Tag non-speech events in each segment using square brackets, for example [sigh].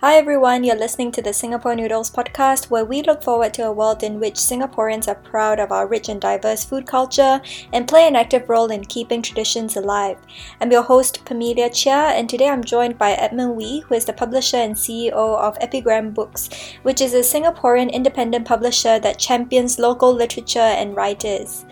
Hi everyone, you're listening to the Singapore Noodles podcast, where we look forward to a world in which Singaporeans are proud of our rich and diverse food culture and play an active role in keeping traditions alive. I'm your host, Pamelia Chia, and today I'm joined by Edmund Wee, who is the publisher and CEO of Epigram Books, which is a Singaporean independent publisher that champions local literature and writers.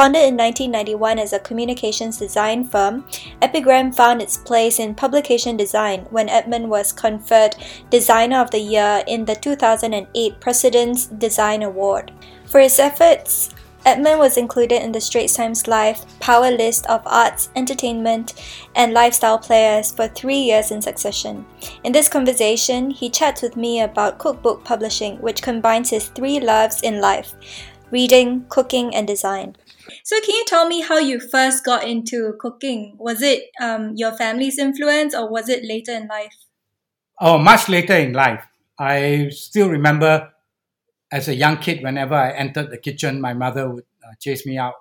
Founded in 1991 as a communications design firm, Epigram found its place in publication design when Edmund was conferred Designer of the Year in the 2008 President's Design Award. For his efforts, Edmund was included in the Straits Times Life Power List of Arts, Entertainment, and Lifestyle Players for three years in succession. In this conversation, he chats with me about cookbook publishing, which combines his three loves in life reading, cooking, and design. So, can you tell me how you first got into cooking? Was it um, your family's influence or was it later in life? Oh, much later in life. I still remember as a young kid, whenever I entered the kitchen, my mother would uh, chase me out.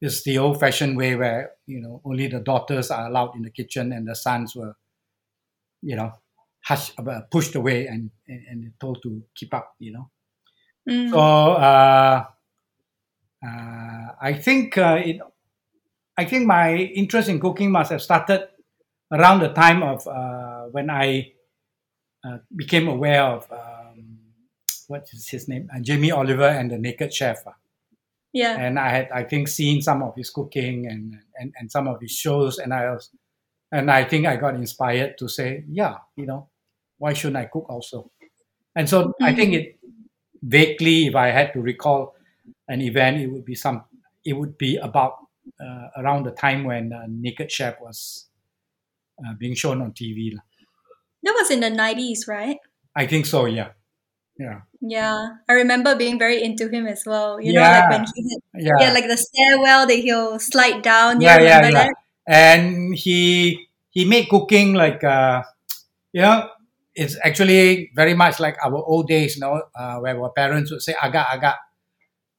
It's the old fashioned way where, you know, only the daughters are allowed in the kitchen and the sons were, you know, hushed, uh, pushed away and, and, and told to keep up, you know. Mm. So, uh, I think uh, it, I think my interest in cooking must have started around the time of uh, when I uh, became aware of um, what is his name, uh, Jamie Oliver and the Naked Chef. Yeah, and I had I think seen some of his cooking and and, and some of his shows, and I was, and I think I got inspired to say, yeah, you know, why shouldn't I cook also? And so mm-hmm. I think it vaguely, if I had to recall an event, it would be some. It would be about uh, around the time when uh, Naked Chef was uh, being shown on TV. That was in the nineties, right? I think so. Yeah. Yeah. Yeah, I remember being very into him as well. You yeah. know, like when he had, yeah. yeah, like the stairwell that he'll slide down. You yeah, yeah, yeah. That? And he he made cooking like uh, you know, it's actually very much like our old days, you know, uh, where our parents would say agak agak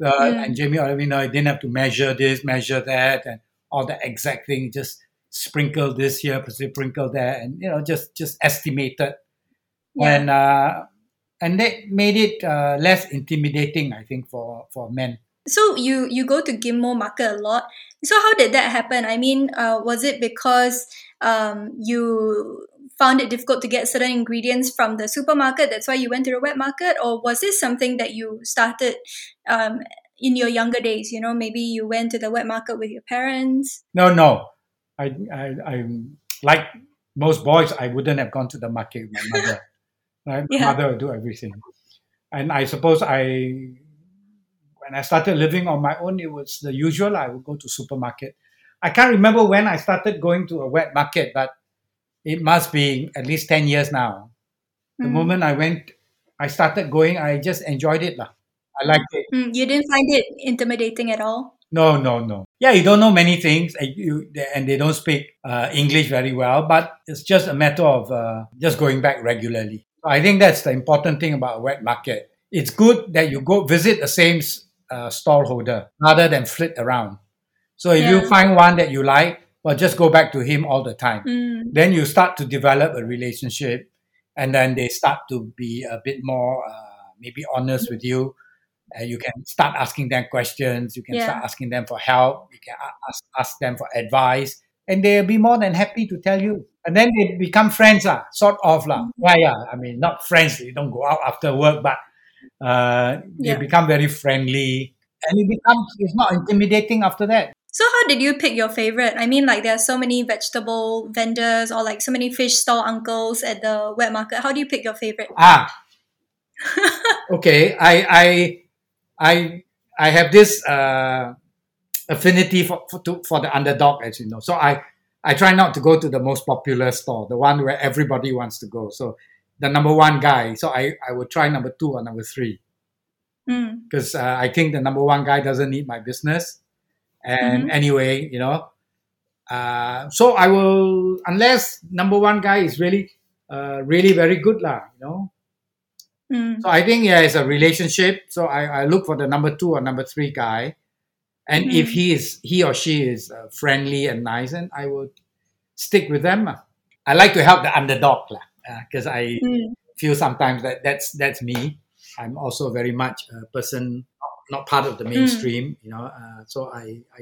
uh, mm. and Jamie Oliver, you know, I didn't have to measure this, measure that, and all the exact thing. Just sprinkle this here, sprinkle there, and you know, just just estimated. Yeah. And uh, and that made it uh, less intimidating, I think, for for men. So you you go to Ghim Moh Market a lot. So how did that happen? I mean, uh, was it because um, you found it difficult to get certain ingredients from the supermarket. That's why you went to the wet market, or was this something that you started um, in your younger days? You know, maybe you went to the wet market with your parents. No, no, I, I, I like most boys. I wouldn't have gone to the market with my mother. right, [laughs] my yeah. mother would do everything, and I suppose I. When I started living on my own, it was the usual. I would go to supermarket. I can't remember when I started going to a wet market, but it must be at least 10 years now. The mm. moment I went, I started going, I just enjoyed it. Lah. I liked it. Mm, you didn't find it intimidating at all? No, no, no. Yeah, you don't know many things and, you, and they don't speak uh, English very well, but it's just a matter of uh, just going back regularly. I think that's the important thing about a wet market. It's good that you go visit the same uh, stall holder rather than flit around. So if yeah. you find one that you like, well, just go back to him all the time. Mm. Then you start to develop a relationship, and then they start to be a bit more uh, maybe honest with you. Uh, you can start asking them questions. You can yeah. start asking them for help. You can ask, ask them for advice, and they'll be more than happy to tell you. And then they become friends, lah, sort of, lah. Mm-hmm. Yeah, yeah. I mean, not friends. they don't go out after work, but uh, they yeah. become very friendly, and it becomes it's not intimidating after that. So how did you pick your favorite? I mean, like there are so many vegetable vendors or like so many fish stall uncles at the wet market. How do you pick your favorite? Ah, [laughs] okay. I I I I have this uh, affinity for for, to, for the underdog, as you know. So I I try not to go to the most popular store, the one where everybody wants to go. So the number one guy. So I I would try number two or number three because mm. uh, I think the number one guy doesn't need my business and mm-hmm. anyway, you know, uh, so I will unless number one guy is really, uh, really very good lah. You know. Mm. So I think yeah, it's a relationship. So I, I look for the number two or number three guy, and mm. if he is he or she is uh, friendly and nice, and I would stick with them. I like to help the underdog lah. because I Mm. feel sometimes that that's that's me. I'm also very much a person not part of the mainstream, you know. Uh, so I I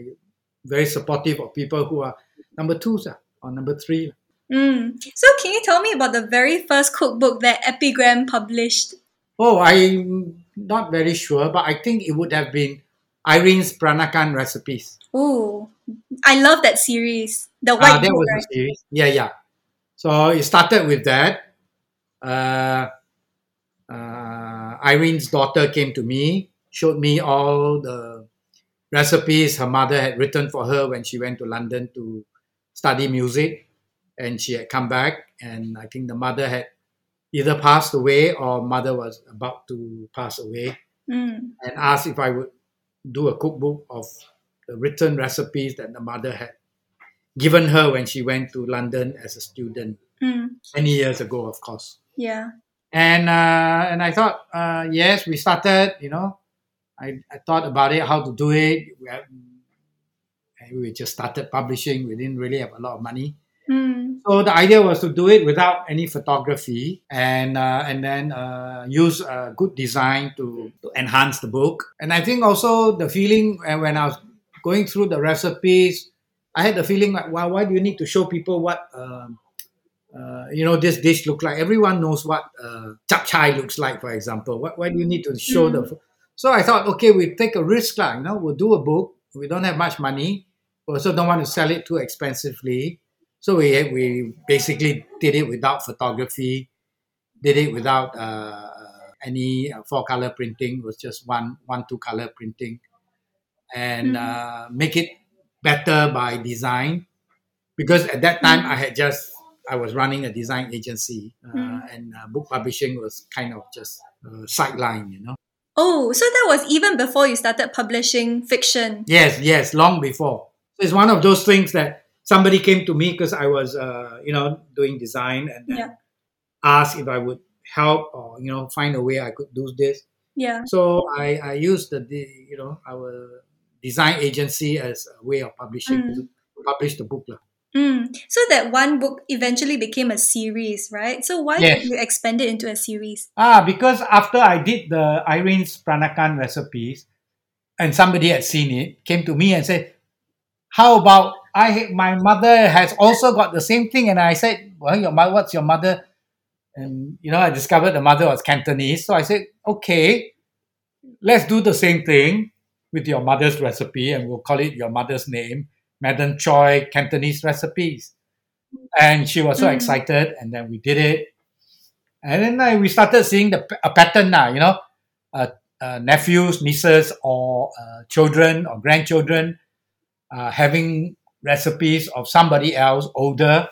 very supportive of people who are number twos uh, or number three. Mm. So, can you tell me about the very first cookbook that Epigram published? Oh, I'm not very sure, but I think it would have been Irene's Peranakan recipes. Oh, I love that series. The Ah, white that was right? series. Yeah, yeah. So it started with that. Uh, uh, Irene's daughter came to me, showed me all the recipes her mother had written for her when she went to London to study music. And she had come back, and I think the mother had either passed away or mother was about to pass away, Mm. and asked if I would do a cookbook of the written recipes that the mother had given her when she went to London as a student Mm. many years ago, of course. Yeah. And uh, and I thought, uh, yes, we started. You know, I, I thought about it, how to do it. We, had, we just started publishing. We didn't really have a lot of money, Mm. so the idea was to do it without any photography and uh, and then uh, use uh, good design to, to enhance the book. And I think also the feeling uh, when I was going through the recipes, I had the feeling like, well, why do you need to show people what um, uh, you know this dish look like? Everyone knows what uh, chap chye looks like, for example. What, why do you need to show the? So I thought, okay, we take a risk, like, You know, we'll do a book. We don't have much money. We also don't want to sell it too expensively. So we we basically did it without photography, did it without uh, any uh, four color printing. It was just one one two color printing, and Mhm. uh, make it better by design. Because at that time I had just I was running a design agency, uh, Mm. and uh, book publishing was kind of just uh, sideline, you know. Oh, so that was even before you started publishing fiction. Yes, yes, long before. It's one of those things that somebody came to me because I was, uh, you know, doing design and then Yeah. asked if I would help or you know find a way I could do this. Yeah. So I I used the, the you know our design agency as a way of publishing Mm. to publish the book lah. Mm. So that one book eventually became a series, right? So why Yes. did you expand it into a series? Ah, because after I did the Irene's Peranakan recipes, and somebody had seen it, came to me and said, "How about I? My mother has also got the same thing." And I said, "Well, your mother, what's your mother?" And you know, I discovered the mother was Cantonese, so I said, "Okay, let's do the same thing with your mother's recipe, and we'll call it your mother's name, Madam Choi Cantonese recipes." And she was so Mm. excited, and then we did it. And then we started seeing the a pattern now, you know, uh, uh, nephews, nieces, or uh, children or grandchildren uh, having recipes of somebody else older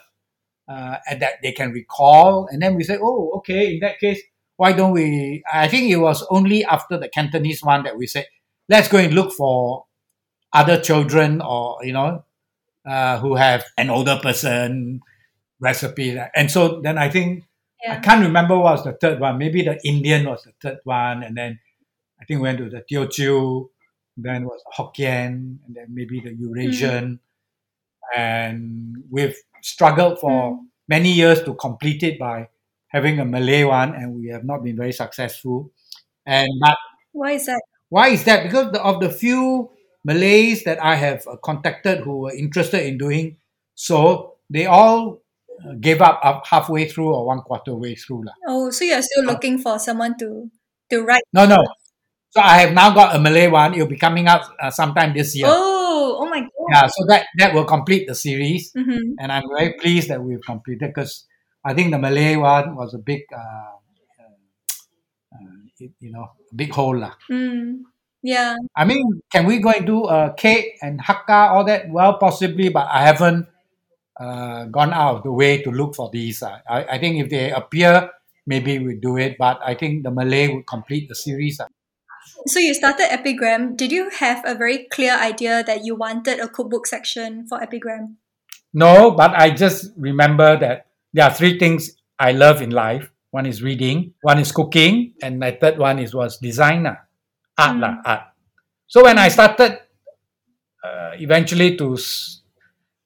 uh, and that they can recall. And then we say, oh, okay, in that case, why don't we? I think it was only after the Cantonese one that we said, let's go and look for other children or, you know, uh, who have an older person recipe. And so then I think I can't remember what was the third one. Maybe the Indian was the third one, and then I think we went to the Teochew, then was Hokkien, and then maybe the Eurasian. And we've struggled for Mm. many years to complete it by having a Malay one, and we have not been very successful. And but Why is that? why is that? Because the, of the few Malays that I have uh, contacted who were interested in doing so, they all uh, gave up up halfway through or one quarter way through. lah. Oh, so you're still looking for someone to to write. No, no. So I have now got a Malay one. It'll be coming out uh, sometime this year. Oh, oh my god. Yeah, so that that will complete the series, Mm-hmm. and I'm very pleased that we've completed because I think the Malay one was a big, uh, uh, uh, you know, big hole lah. Mm. Yeah. I mean, can we go and do uh, cake and hakka all that? Well, possibly, but I haven't uh, gone out of the way to look for these. Uh. I, I think if they appear, maybe we do it. But I think the Malay would complete the series. Uh. So you started Epigram. Did you have a very clear idea that you wanted a cookbook section for Epigram? No, but I just remember that there are three things I love in life. One is reading, one is cooking, and my third one is was design, lah. Art, Mm. lah, art. So when I started, uh, eventually to s-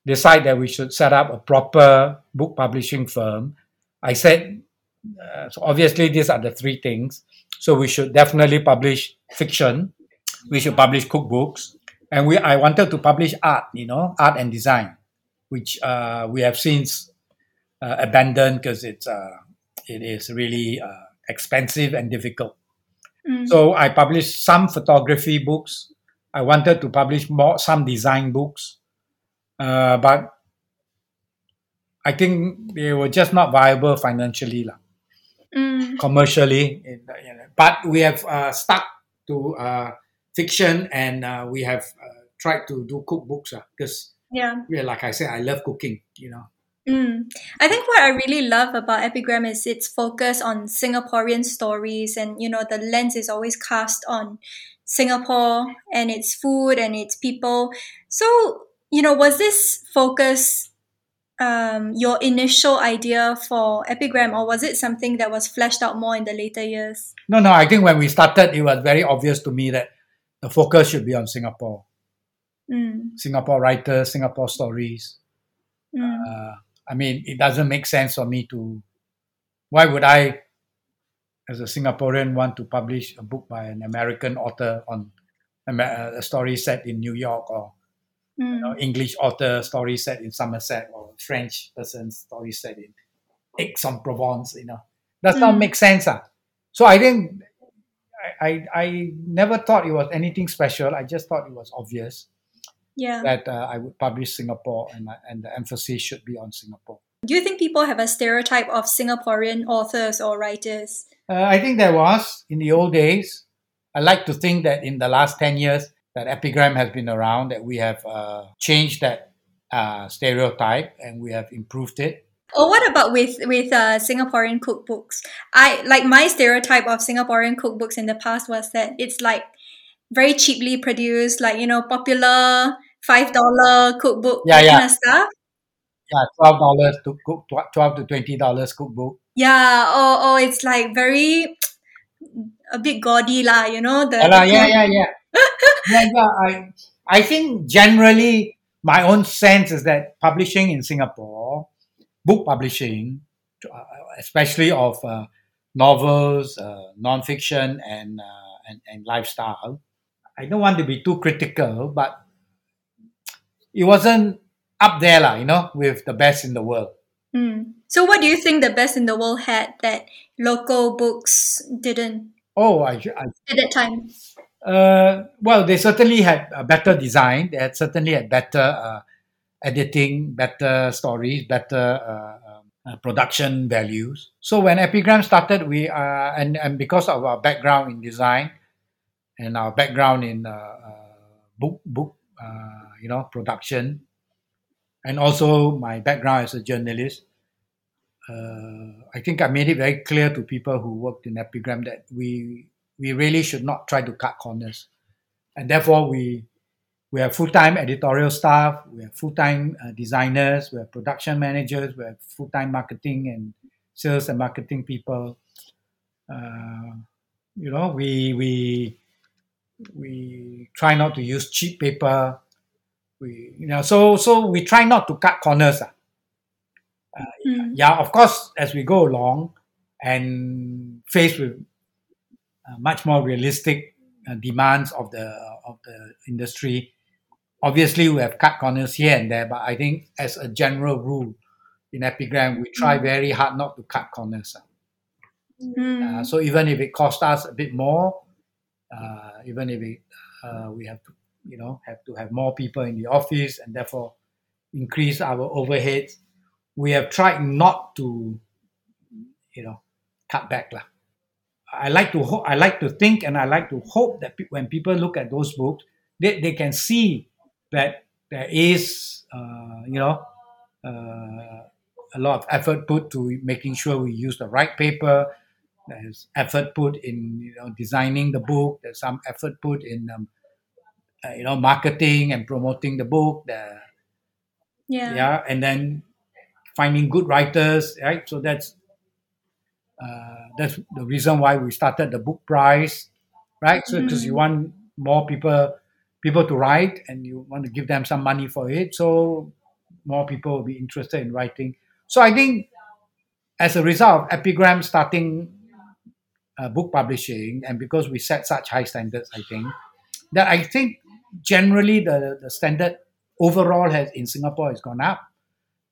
decide that we should set up a proper book publishing firm, I said, uh, so obviously these are the three things. So we should definitely publish fiction. We should publish cookbooks, and we I wanted to publish art, you know, art and design, which uh, we have since uh, abandoned because it's uh, it is really uh, expensive and difficult. Mm. So I published some photography books. I wanted to publish more some design books, uh, but I think they were just not viable financially, lah, Mm. commercially. in you know. But we have uh, stuck to uh, fiction and uh, we have uh, tried to do cookbooks because, Yeah. yeah, like I said, I love cooking. You know. Mm. I think what I really love about Epigram is its focus on Singaporean stories, and you know the lens is always cast on Singapore and its food and its people. So you know, was this focus um, your initial idea for Epigram, or was it something that was fleshed out more in the later years? No, no. I think when we started, it was very obvious to me that the focus should be on Singapore, Mm. Singapore writers, Singapore stories. Mm. uh, I mean, it doesn't make sense for me to. Why would I, as a Singaporean, want to publish a book by an American author on a story set in New York or Mm. you know, English author story set in Somerset or French person story set in Aix-en-Provence? You know, does not Mm. make sense. Ah. So I think I, I I never thought it was anything special. I just thought it was obvious Yeah. that uh, I would publish Singapore and uh, and the emphasis should be on Singapore. Do you think people have a stereotype of Singaporean authors or writers? Uh, I think there was in the old days. I like to think that in the last 10 years that epigram has been around, that we have uh, changed that uh, stereotype and we have improved it. Or what about with with uh, Singaporean cookbooks? I like my stereotype of Singaporean cookbooks in the past was that it's like very cheaply produced, like you know, popular five dollar cookbook Yeah, yeah. kind of stuff. Yeah, $12 to cook, 12 to $20 cookbook. Yeah, or or it's like very a bit gaudy lah, you know the. Yeah, the yeah, yeah, yeah. [laughs] yeah, yeah. I, I think generally my own sense is that publishing in Singapore, book publishing, uh, especially of uh, novels, uh, nonfiction, and, uh, and and lifestyle. I don't want to be too critical, but it wasn't up there, lah. You know, with the best in the world. Mm. So what do you think the best in the world had that local books didn't Oh, I, I at that time? Uh, well, they certainly had a better design. They had certainly had better uh, editing, better stories, better uh, um, uh, production values. So when Epigram started, we uh, and and because of our background in design and our background in uh, uh, book book uh, you know production, and also my background as a journalist. I think I made it very clear to people who worked in Epigram that we we really should not try to cut corners, and therefore we we have full time editorial staff, we have full time uh, designers, we have production managers, we have full time marketing and sales and marketing people. Uh, you know, we we we try not to use cheap paper. We you know so so we try not to cut corners. ah. Mm. Yeah, of course, as we go along and faced with uh, much more realistic uh, demands of the of the industry, obviously we have cut corners here and there. But I think as a general rule in Epigram, we try very hard not to cut corners. ah. Mm. Uh, so even if it costs us a bit more, uh, even if it, uh, we have to, you know, have to have more people in the office and therefore increase our overheads, we have tried not to, you know, cut back lah. I like to I like to think, and I like to hope that pe- when people look at those books, they, they can see that there is, uh, you know, uh, a lot of effort put to making sure we use the right paper. There's effort put in you know designing the book. There's some effort put in um, uh, you know marketing and promoting the book. The, Yeah. yeah, and then finding good writers, right? So that's uh, that's the reason why we started the book prize, right? So because you want more people people to write and you want to give them some money for it, so more people will be interested in writing. So I think as a result of Epigram starting uh, book publishing, and because we set such high standards, I think that I think generally the, the standard overall has in Singapore has gone up.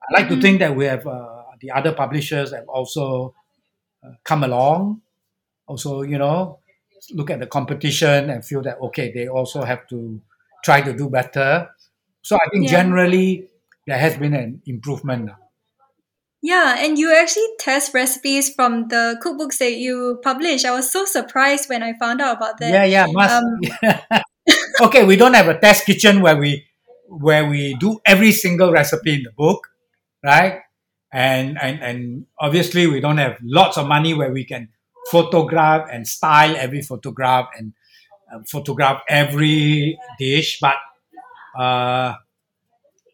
I like Mhm. to think that we have uh, the other publishers have also uh, come along. Also, you know, look at the competition and feel that okay, they also have to try to do better. So I think Yeah. generally there has been an improvement. now. Yeah, and you actually test recipes from the cookbooks that you publish. I was so surprised when I found out about that. Yeah, yeah, must. Um, [laughs] okay, we don't have a test kitchen where we where we do every single recipe in the book, right? And and and obviously we don't have lots of money where we can photograph and style every photograph and uh, photograph every dish, but uh,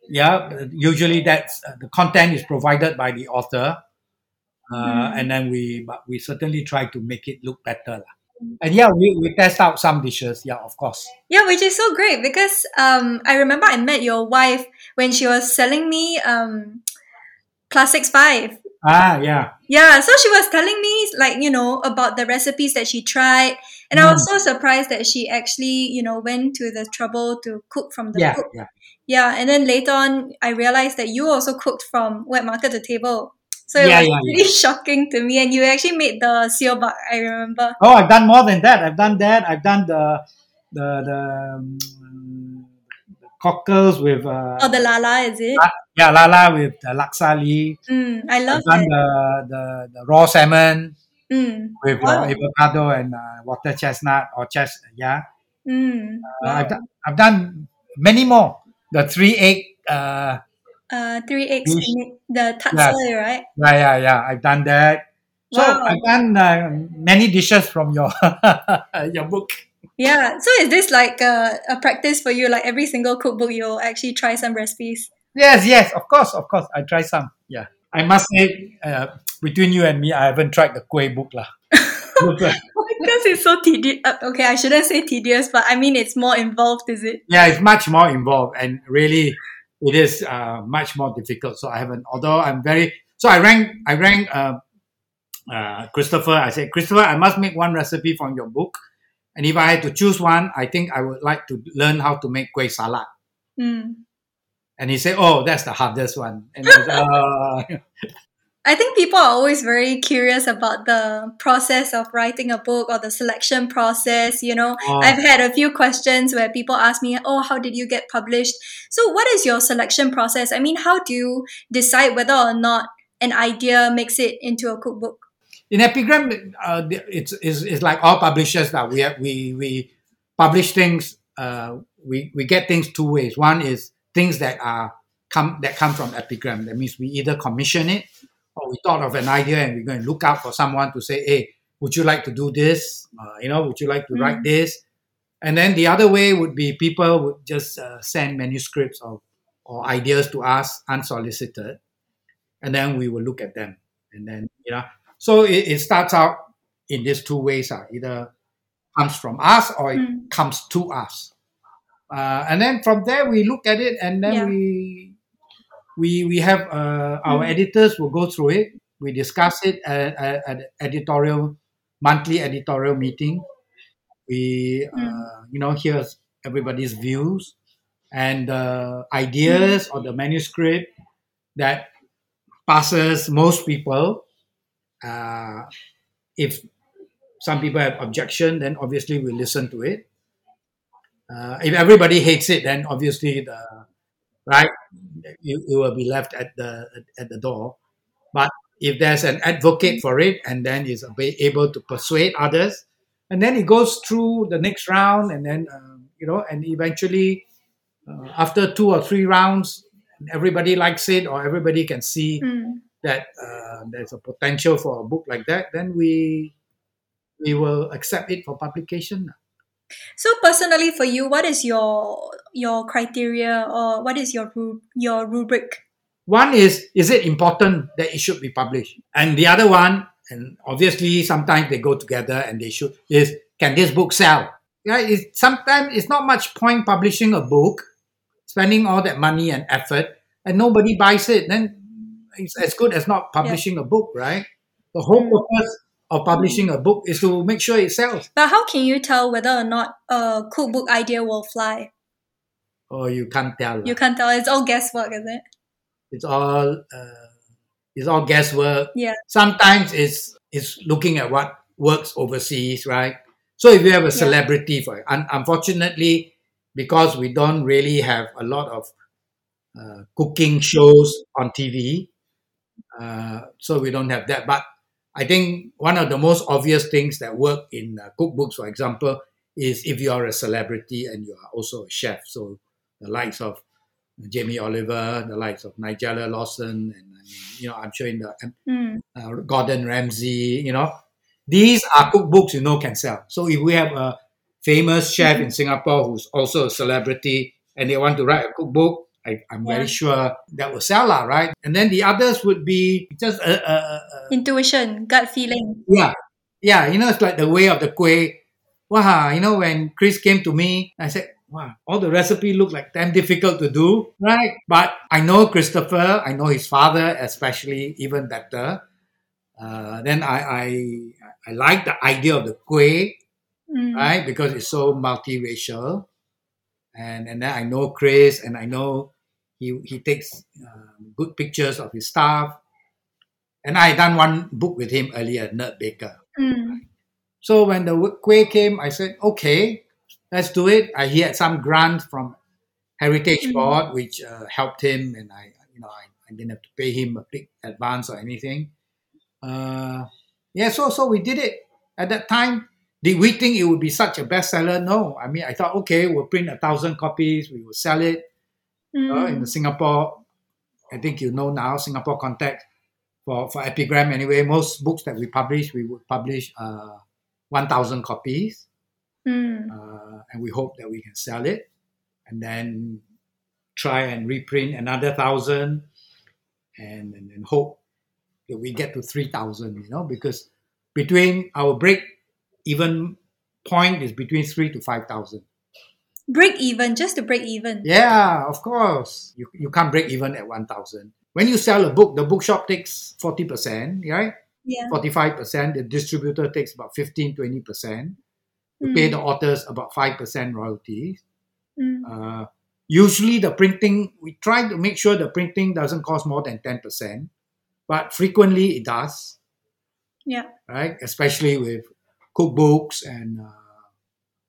yeah, usually that's uh, the content is provided by the author, uh, Mm. and then we but we certainly try to make it look better. And yeah, we, we test out some dishes. Yeah, of course. Yeah, which is so great because um, I remember I met your wife when she was selling me um, Classics 5. Ah, yeah. Yeah, so she was telling me like, you know, about the recipes that she tried. And I was Mm. so surprised that she actually, you know, went to the trouble to cook from the Yeah, book. yeah. Yeah, and then later on, I realized that you also cooked from wet market to table. So it Yeah, was yeah, really [laughs] shocking to me. And you actually made the seal bug, I remember. Oh, I've done more than that. I've done that. I've done the the the, um, cockles with uh, Oh, the lala, is it? yeah lala with the laksa leaf. Mm, I love I've done that. the, the the raw salmon Mm, with Wow. uh, avocado and uh, water chestnut or chest. Yeah, mm, uh, I've done I've done many more. The three egg. Uh, Uh, three eggs, Dish. the tatsoi, right? yeah, yeah, yeah. I've done that. So Wow. I've done uh, many dishes from your [laughs] your book. Yeah. So is this like a, a practice for you? Like every single cookbook, you'll actually try some recipes. Yes, yes, of course, of course. I try some. Yeah, I must say, uh, between you and me, I haven't tried the kueh book lah. [laughs] It's so tedious. Uh, okay, I shouldn't say tedious, but I mean it's more involved, is it? yeah, it's much more involved, and really, it is uh, much more difficult. So I haven't. Although I'm very. So I rang. I rang. Uh, uh, Christopher. I said, Christopher, I must make one recipe from your book, and if I had to choose one, I think I would like to learn how to make kueh salat. Mm. And he said, "Oh, that's the hardest one." And was, uh, [laughs] I think people are always very curious about the process of writing a book or the selection process. You know, oh, I've had a few questions where people ask me, "Oh, how did you get published?" So, what is your selection process? I mean, how do you decide whether or not an idea makes it into a cookbook? in epigram uh, it's, it's, it's like all publishers that we have, we we publish things uh, we we get things two ways one is things that are come that come from epigram that means we either commission it or we thought of an idea and we're going to look out for someone to say hey would you like to do this? Uh, you know would you like to write this? And then the other way would be people would just uh, send manuscripts or, or ideas to us unsolicited and then we will look at them. And then you know so it, it starts out in these two ways uh, either comes from us or it Mm. comes to us. Uh, and then from there we look at it and then Yeah. we we we have uh, our Mm. editors will go through it. We discuss it at, at, at editorial monthly editorial meeting. We Mm. uh, you know hear everybody's views and uh, ideas or the manuscript that passes most people. Uh, if some people have objection then obviously we listen to it. Uh, if everybody hates it then obviously the right you, you will be left at the at the door but if there's an advocate for it and then is able to persuade others and then it goes through the next round and then um, you know and eventually uh, after two or three rounds everybody likes it or everybody can see Mm. that uh, there's a potential for a book like that then we we will accept it for publication So personally, for you, what is your your criteria or what is your ru- your rubric? One is, is it important that it should be published? And the other one, and obviously sometimes they go together and they should, is can this book sell? Yeah, It's, sometimes it's not much point publishing a book, spending all that money and effort, and nobody buys it. Then it's as good as not publishing a book, right? The whole Mm. purpose of publishing a book is to make sure it sells. But how can you tell whether or not a cookbook idea will fly? Oh, you can't tell. You can't tell. It's all guesswork, is it? It's all uh, it's all guesswork. Yeah. Sometimes it's it's looking at what works overseas, right? So if you have a Yeah. celebrity for un- unfortunately, because we don't really have a lot of uh, cooking shows on TV, uh, so we don't have that. But I think one of the most obvious things that work in uh, cookbooks, for example, is if you are a celebrity and you are also a chef. So the likes of Jamie Oliver, the likes of Nigella Lawson, and I mean, you know, I'm sure in the Mm. uh, Gordon Ramsay, you know, these are cookbooks you know can sell. So if we have a famous chef in Singapore who's also a celebrity and they want to write a cookbook, I, I'm Yeah. very sure that will sell, lah, right? And then the others would be just a, a, a, Intuition, gut feeling. yeah, yeah. You know, it's like the way of the kueh. Wow, you know, when Chris came to me, I said, wow, all the recipe look like damn difficult to do, right? But I know Christopher, I know his father, especially even better. Uh, then I, I I like the idea of the kueh, Mm. right? Because it's so multiracial, and and then I know Chris, and I know he he takes um, good pictures of his staff, and I done one book with him earlier, Nerd Baker. Mm. So when the kueh came, I said, okay, let's do it. I he had some grant from Heritage Mm. Board, which uh, helped him, and I, you know, I, I didn't have to pay him a big advance or anything. Uh, yeah, so so we did it. At that time, did we think it would be such a bestseller? No. I mean, I thought, okay, we'll print a thousand copies, we will sell it uh, in Mm. Singapore. I think you know now, Singapore context for for Epigram anyway. Most books that we publish, we would publish uh, one thousand copies, Mm. uh, and we hope that we can sell it, and then try and reprint another thousand, and and, and hope that we get to three thousand. You know, because between our break even point is between three to five thousand. Break even, just to break even. Yeah, of course. You, you can't break even at 1,000. When you sell a book, the bookshop takes 40%, right? Yeah. 45%. The distributor takes about 15, 20%. You pay Mm. the authors about 5% royalties. Mm. Uh, usually the printing, we try to make sure the printing doesn't cost more than 10%, but frequently it does, Yeah. right? Especially with cookbooks and uh,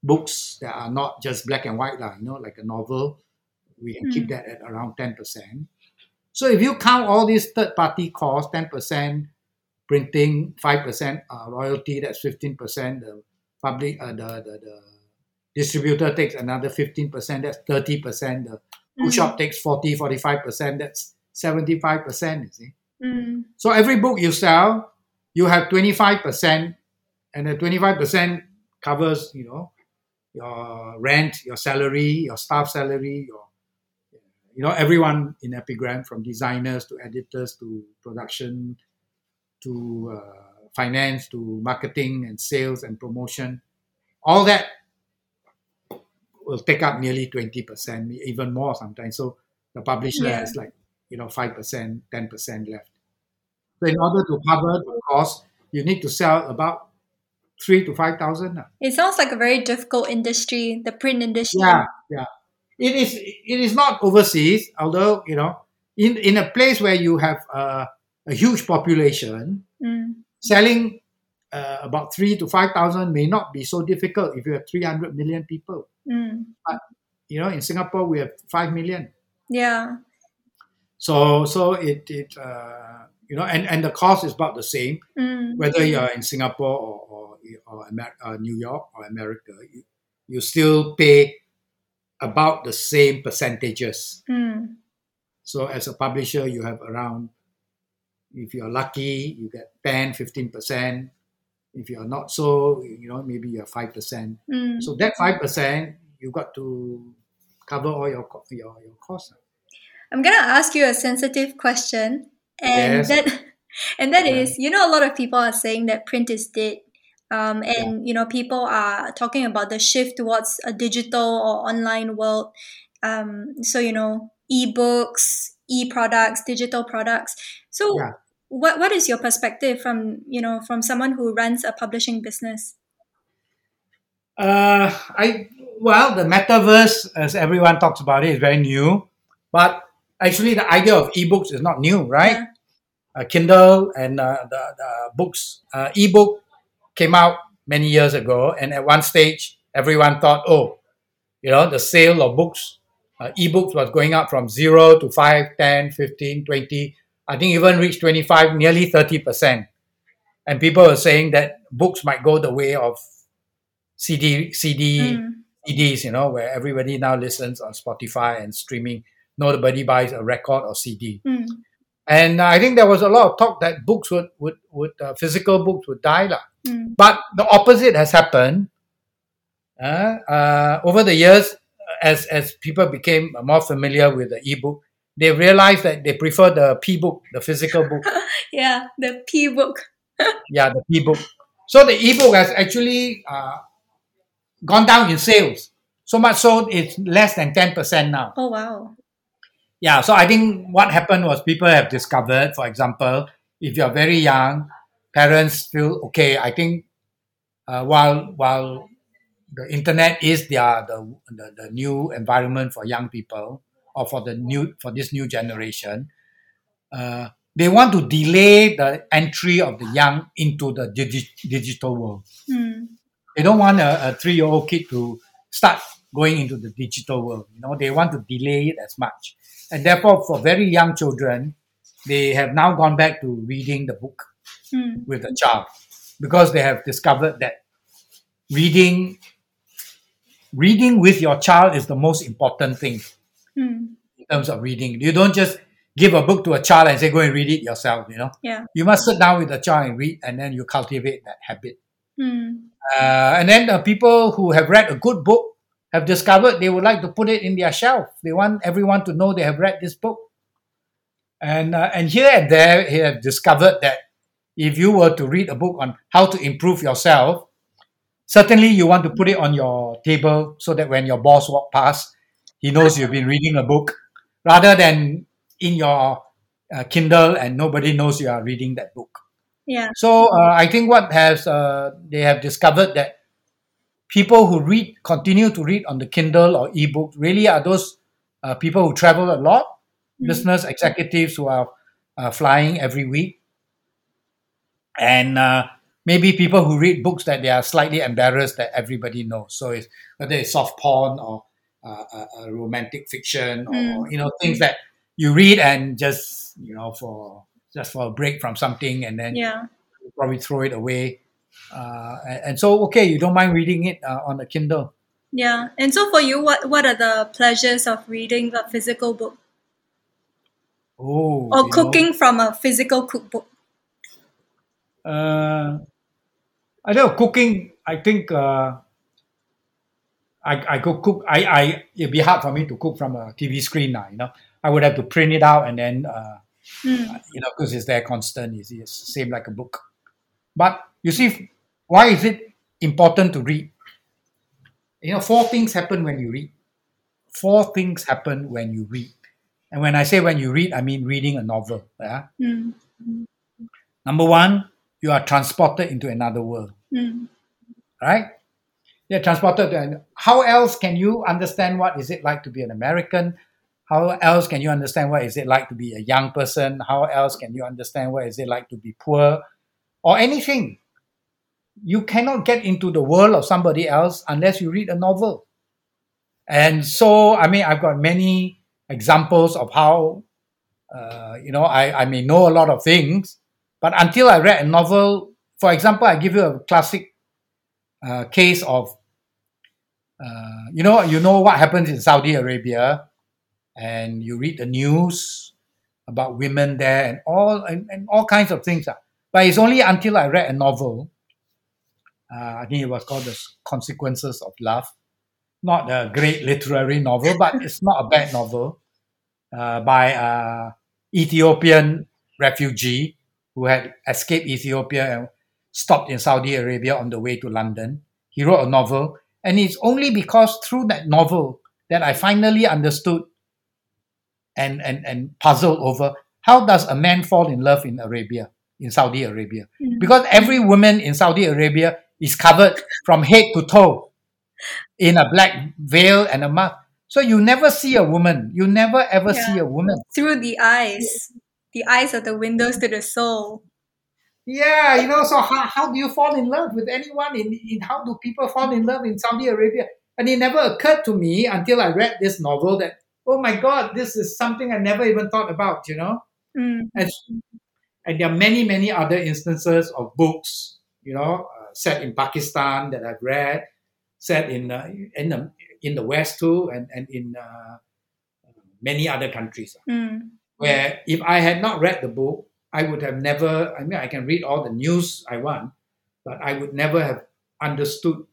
books that are not just black and white, lah, you know, like a novel. We can keep Mm. that at around 10%. So if you count all these third party costs, 10% printing, 5% uh, royalty, that's 15%. The public, uh, the, the, the distributor takes another 15%, that's 30%. The Mm. bookshop takes 40, 45%, that's 75%, you see. Mm. So every book you sell, you have 25%, and the 25% covers, you know, your rent, your salary, your staff salary, your, you know, everyone in Epigram, from designers to editors to production to uh, finance to marketing and sales and promotion. All that will take up nearly 20%, even more sometimes. So the publisher Yeah. has like, you know, 5%, 10% left. So in order to cover the cost, you need to sell about three to 5,000. It sounds like a very difficult industry, the print industry. Yeah, yeah. It is. It is not overseas, although you know, in in a place where you have uh, a huge population, Mm. selling uh, about three to five thousand may not be so difficult if you have three hundred million people. Mm. You know, in Singapore we have five million, Yeah. so so it it uh, you know, and and the cost is about the same Mm. whether you are in Singapore or or, or Amer- uh, New York or America. You, you still pay about the same percentages. Mm. So as a publisher, you have around, if you're lucky, you get 10, 15%. If you're not so, you know, maybe you're 5%. Mm. So that 5%, you got to cover all your, your, your costs. I'm gonna ask you a sensitive question, and Yes. that [laughs] and that Yeah. is, you know, a lot of people are saying that print is dead, um, and you know, people are talking about the shift towards a digital or online world. Um, so you know, e-books, e-products, digital products. So, Yeah. what what is your perspective from you know from someone who runs a publishing business? Uh, I well, the metaverse, as everyone talks about it, is very new. But actually, the idea of ebooks is not new, right? Yeah. Uh, Kindle and uh, the, the books, uh, ebook came out many years ago, and at one stage, everyone thought, oh, you know, the sale of books, uh, ebooks was going up from zero to 5, 10, 15, 20, I think even reached 25, nearly 30%. And people were saying that books might go the way of CD, CD, Mm. CDs, you know, where everybody now listens on Spotify and streaming. Nobody buys a record or CD. Mm. And I think there was a lot of talk that books would, would, would uh, physical books would die. lah. Mm. But the opposite has happened. Uh, uh, over the years, as, as people became more familiar with the ebook, they realized that they prefer the P book, the physical book. [laughs] Yeah, the P book. [laughs] yeah, the P book. So the ebook has actually uh, gone down in sales. So much so it's less than 10% now. Oh wow. Yeah, so I think what happened was people have discovered, for example, if you're very young, parents feel okay. I think uh, while while the internet is their the, the the new environment for young people or for the new for this new generation, uh, they want to delay the entry of the young into the digi- digital world. Mm. They don't want a, a three-year-old kid to start going into the digital world. You know, they want to delay it as much, and therefore, for very young children, they have now gone back to reading the book Mm. with the child because they have discovered that reading reading with your child is the most important thing Mm. in terms of reading. You don't just give a book to a child and say go and read it yourself. You know, Yeah. you must sit down with the child and read, and then you cultivate that habit. Mm. Uh, and then the people who have read a good book have discovered they would like to put it in their shelf. They want everyone to know they have read this book. And uh, and here and there, he have discovered that if you were to read a book on how to improve yourself, certainly you want to put it on your table so that when your boss walk past, he knows you've been reading a book, rather than in your uh, Kindle and nobody knows you are reading that book. Yeah. So uh, I think what has uh, they have discovered that people who read continue to read on the Kindle or ebook really are those uh, people who travel a lot, Mm. business executives who are uh, flying every week, and uh, maybe people who read books that they are slightly embarrassed that everybody knows. So it's whether it's soft porn or uh, uh, uh, romantic fiction or Mm. you know things that you read and just you know for just for a break from something and then Yeah. probably throw it away. Uh, and, and so, okay, you don't mind reading it uh, on a Kindle. Yeah. And so for you, what what are the pleasures of reading a physical book Oh, or cooking from a physical cookbook? Uh, I know cooking. I think uh, I I could cook. I I it'd be hard for me to cook from a TV screen now. You know, I would have to print it out and then uh, Mm. you know because it's there constant. It's, it's same like a book. But you see, why is it important to read? You know, four things happen when you read. Four things happen when you read. And when I say when you read, I mean reading a novel. Yeah? Mm. Number one, you are transported into another world. Mm. Right? You're transported. To, how else can you understand what is it like to be an American? How else can you understand what is it like to be a young person? How else can you understand what is it like to be poor or anything? You cannot get into the world of somebody else unless you read a novel. And so, I mean, I've got many examples of how, uh, you know, I, I may know a lot of things, but until I read a novel, for example, I give you a classic uh, case of, uh, you know, you know what happens in Saudi Arabia, and you read the news about women there and all and, and all kinds of things. ah. But it's only until I read a novel, uh, I think it was called The Consequences of Love, not a great literary novel, but [laughs] it's not a bad novel, uh, by a Ethiopian refugee who had escaped Ethiopia and stopped in Saudi Arabia on the way to London. He wrote a novel, and it's only because through that novel that I finally understood and, and, and puzzled over how does a man fall in love in Arabia, in Saudi Arabia? Mm. Because every woman in Saudi Arabia is covered from head to toe in a black veil and a mask. So you never see a woman. You never ever Yeah. see a woman. Through the eyes. The eyes are the windows to the soul. Yeah, you know, so how, how do you fall in love with anyone? In, in how do people fall in love in Saudi Arabia? And it never occurred to me until I read this novel that, oh my God, this is something I never even thought about, you know? Mm. And, and there are many, many other instances of books, you know, uh, set in Pakistan that I've read, set in uh, in the in the West too, and and in uh, many other countries. Mm. Where if I had not read the book, I would have never. I mean, I can read all the news I want, but I would never have understood,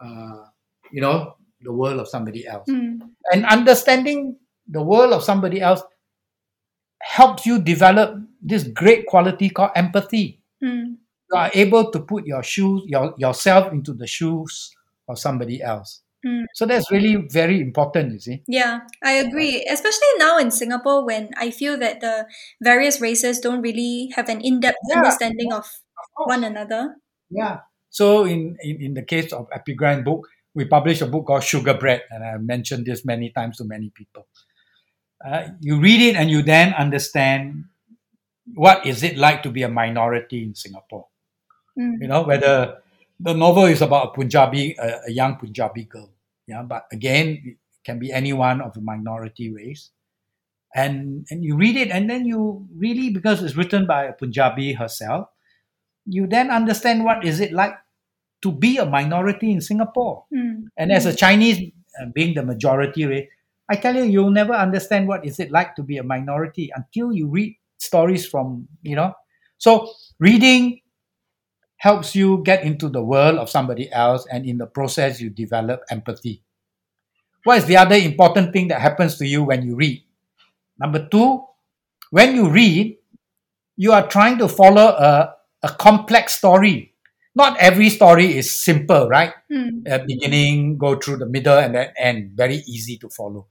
uh, you know, the world of somebody else. Mm. And understanding the world of somebody else helps you develop this great quality called empathy. Mm. You are able to put your shoes, your, yourself into the shoes of somebody else. Mm. So that's really very important, you see. Yeah, I agree. Especially now in Singapore, when I feel that the various races don't really have an in depth Yeah. understanding of course. one another. Yeah. So in, in, in the case of Epigram book, we published a book called Sugar Bread, and I mentioned this many times to many people. Uh, you read it and you then understand what is it like to be a minority in Singapore. Mm. You know, whether the novel is about a Punjabi, a, a young Punjabi girl. Yeah, but again, it can be anyone of a minority race. And and you read it, and then you really, because it's written by a Punjabi herself, you then understand what is it like to be a minority in Singapore. Mm. And as a Chinese, uh, being the majority race, I tell you, you'll never understand what is it like to be a minority until you read stories from, you know. So reading helps you get into the world of somebody else, and in the process, you develop empathy. What is the other important thing that happens to you when you read? Number two, when you read, you are trying to follow a, a complex story. Not every story is simple, right? Mm. uh, beginning, go through the middle, and then end. Very easy to follow.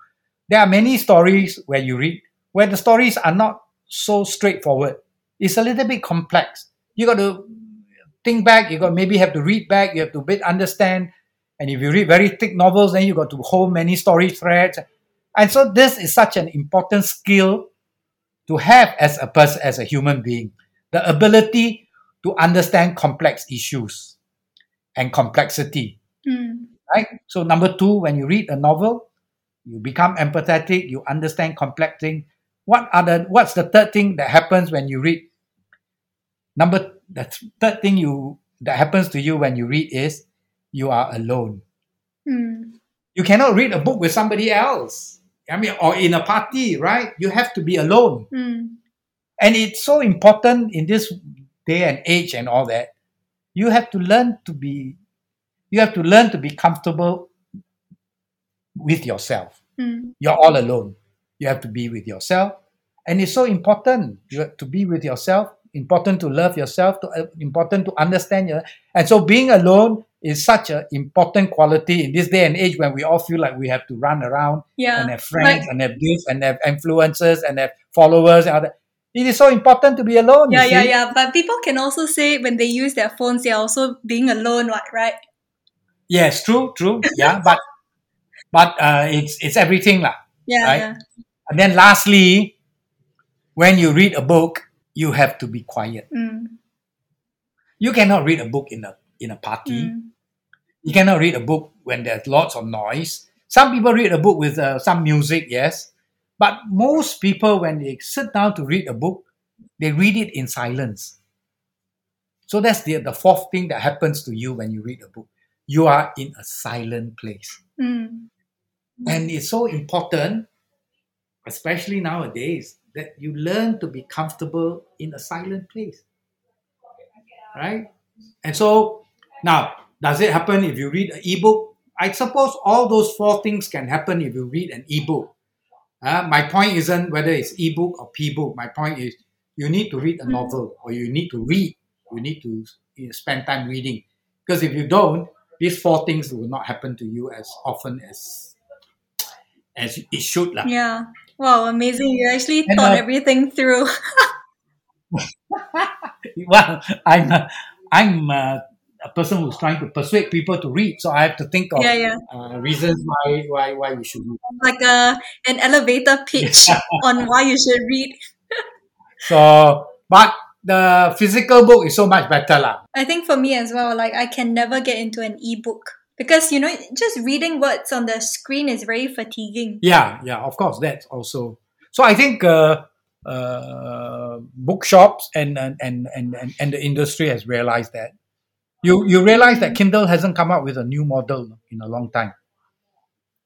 There are many stories where you read where the stories are not so straightforward. It's a little bit complex. You got to think back. You got maybe have to read back. You have to bit understand. And if you read very thick novels, then you got to hold many story threads. And so this is such an important skill to have as a person, as a human being, the ability to understand complex issues and complexity Mm. right? So number two, when you read a novel, you become empathetic, you understand complex things. What are the what's the third thing that happens when you read? Number the third thing you that happens to you when you read is you are alone. Mm. You cannot read a book with somebody else. I mean, or in a party, right? You have to be alone. Mm. And it's so important in this day and age and all that. You have to learn to be you have to learn to be comfortable with yourself. Mm. You're all alone. You have to be with yourself. And it's so important to be with yourself, important to love yourself, to, uh, important to understand your and so being alone is such an important quality in this day and age when we all feel like we have to run around Yeah. and have friends and have this and have influencers and have followers and that. It is so important to be alone. Yeah, yeah, yeah. But people can also say when they use their phones, they're also being alone, right? Yes, true, true. Yeah, but but uh, it's it's everything lah. [laughs] Yeah, Right. yeah. And then lastly, when you read a book, you have to be quiet. Mm. You cannot read a book in a in a party. Mm. You cannot read a book when there's lots of noise. Some people read a book with uh, some music, yes, but most people when they sit down to read a book, they read it in silence. So that's the the fourth thing that happens to you when you read a book. You are in a silent place. Mm. And it's so important, especially nowadays, that you learn to be comfortable in a silent place. Right? And so now, does it happen if you read an ebook? I suppose all those four things can happen if you read an ebook. Uh, my point isn't whether it's ebook or p-book. My point is you need to read a Mm. novel or you need to read. You need to you know, spend time reading. Because if you don't, these four things will not happen to you as often as as it should. Yeah. Wow, amazing! You actually And, thought uh, everything through. [laughs] well, I'm a, I'm a, a person who's trying to persuade people to read, so I have to think of yeah, yeah, uh, reasons why why why we should read. like a an elevator pitch [laughs] on why you should read. So, but the physical book is so much better, lah. I think for me as well, like I can never get into an ebook because you know just reading words on the screen is very fatiguing. Yeah, yeah, of course, that's also. So I think uh, uh, bookshops and and, and and and the industry has realized that. You you realize that Kindle hasn't come up with a new model in a long time.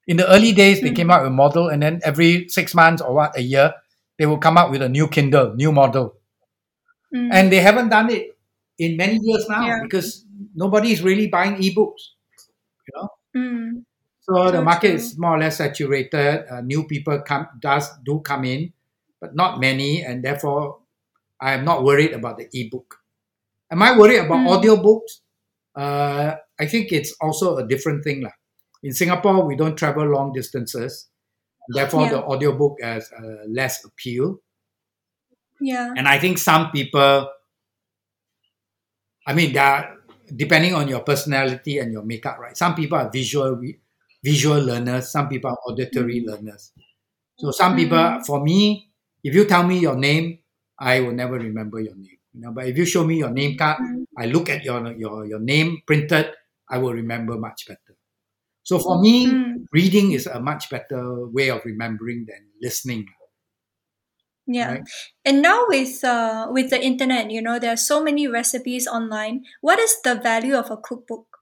In the early days, they Mm. came out with a model, and then every six months or what a year, they will come up with a new Kindle, new model, Mm. and they haven't done it in many years now Yeah. because nobody is really buying ebooks. You know, Mm. so the market is more or less saturated. Uh, new people come does do come in, but not many, and therefore I am not worried about the ebook. Am I worried about Mm. audiobooks? Uh, I think it's also a different thing. lah. In Singapore, we don't travel long distances. Therefore, Yeah. the audiobook has uh, less appeal. Yeah. And I think some people, I mean, there are, depending on your personality and your makeup, right? Some people are visual visual learners. Some people are auditory learners. So some people, Mhm. for me, if you tell me your name, I will never remember your name. You know, but if you show me your name card, Mm. I look at your your your name printed, I will remember much better. So for me, Mm. reading is a much better way of remembering than listening. Yeah. Right. And now with uh with the internet, you know, there are so many recipes online. What is the value of a cookbook?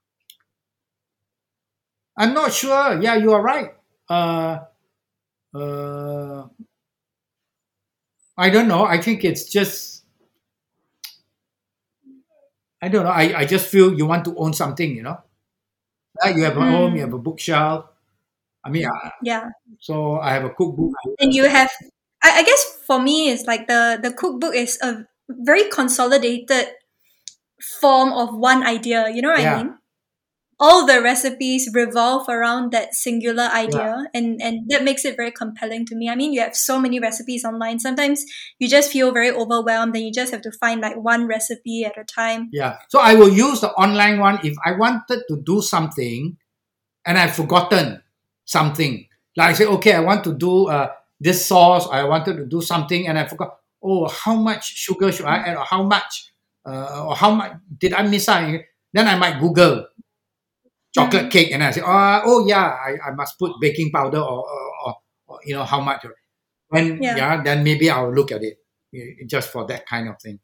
I'm not sure. Yeah, you are right. Uh, uh, I don't know. I think it's just. I don't know. I, I just feel you want to own something, you know. Like you have a home, Mm. you have a bookshelf. I mean, I, Yeah. so I have a cookbook. And you have I, I guess for me it's like the the cookbook is a very consolidated form of one idea. You know what Yeah. I mean? All the recipes revolve around that singular idea and, and that makes it very compelling to me. I mean you have so many recipes online. Sometimes you just feel very overwhelmed and you just have to find like one recipe at a time. Yeah. So I will use the online one if I wanted to do something and I've forgotten something. Like I say, okay, I want to do uh, this sauce, I wanted to do something and I forgot, oh, how much sugar should I add or how much, uh, or how much did I miss out? Then I might Google chocolate Mm. cake and I say, oh, oh yeah, I, I must put baking powder or, or, or, or you know, how much. When, Yeah. yeah, then maybe I'll look at it eh, just for that kind of thing.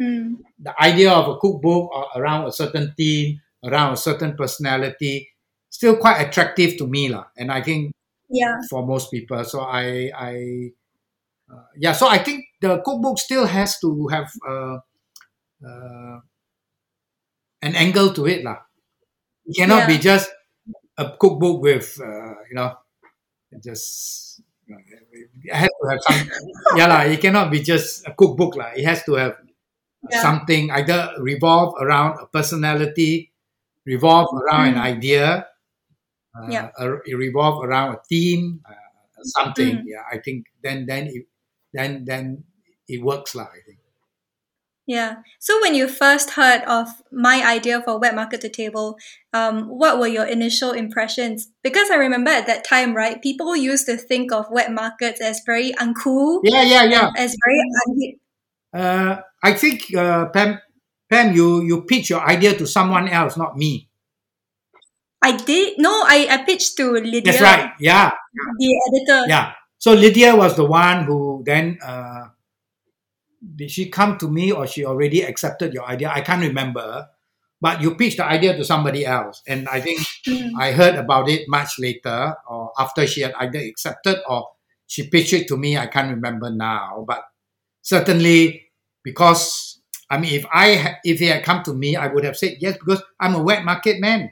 Mm. the idea of a cookbook around a certain theme, around a certain personality, still quite attractive to me, lah. And I think Yeah. for most people, so I, I, uh, yeah. So I think the cookbook still has to have uh, uh, an angle to it, lah. It cannot be just a cookbook with, uh, you know, just. you know, It has to have some, [laughs] yeah, lah. It cannot be just a cookbook, lah. It has to have Yeah. something either revolve around a personality, revolve around an Mm. idea, uh, Yeah. it revolve around a theme, uh, something. Mm. Yeah, I think then then it then then it works lah. I think. Yeah. So when you first heard of my idea for wet market to table, um, what were your initial impressions? Because I remember at that time, right, people used to think of wet markets as very uncool, Yeah, yeah, yeah. as very unhip. Uh, I think uh, Pam, Pam, you you pitch your idea to someone else, not me. I did no, I, I pitched to Lydia, That's right. Yeah, the editor. yeah. So Lydia was the one who then uh, did she come to me or she already accepted your idea? I can't remember. But you pitched the idea to somebody else, and I think Mm. I heard about it much later, or after she had either accepted or she pitched it to me. I can't remember now, but certainly because I mean, if I if he had come to me, I would have said yes because I'm a wet market man.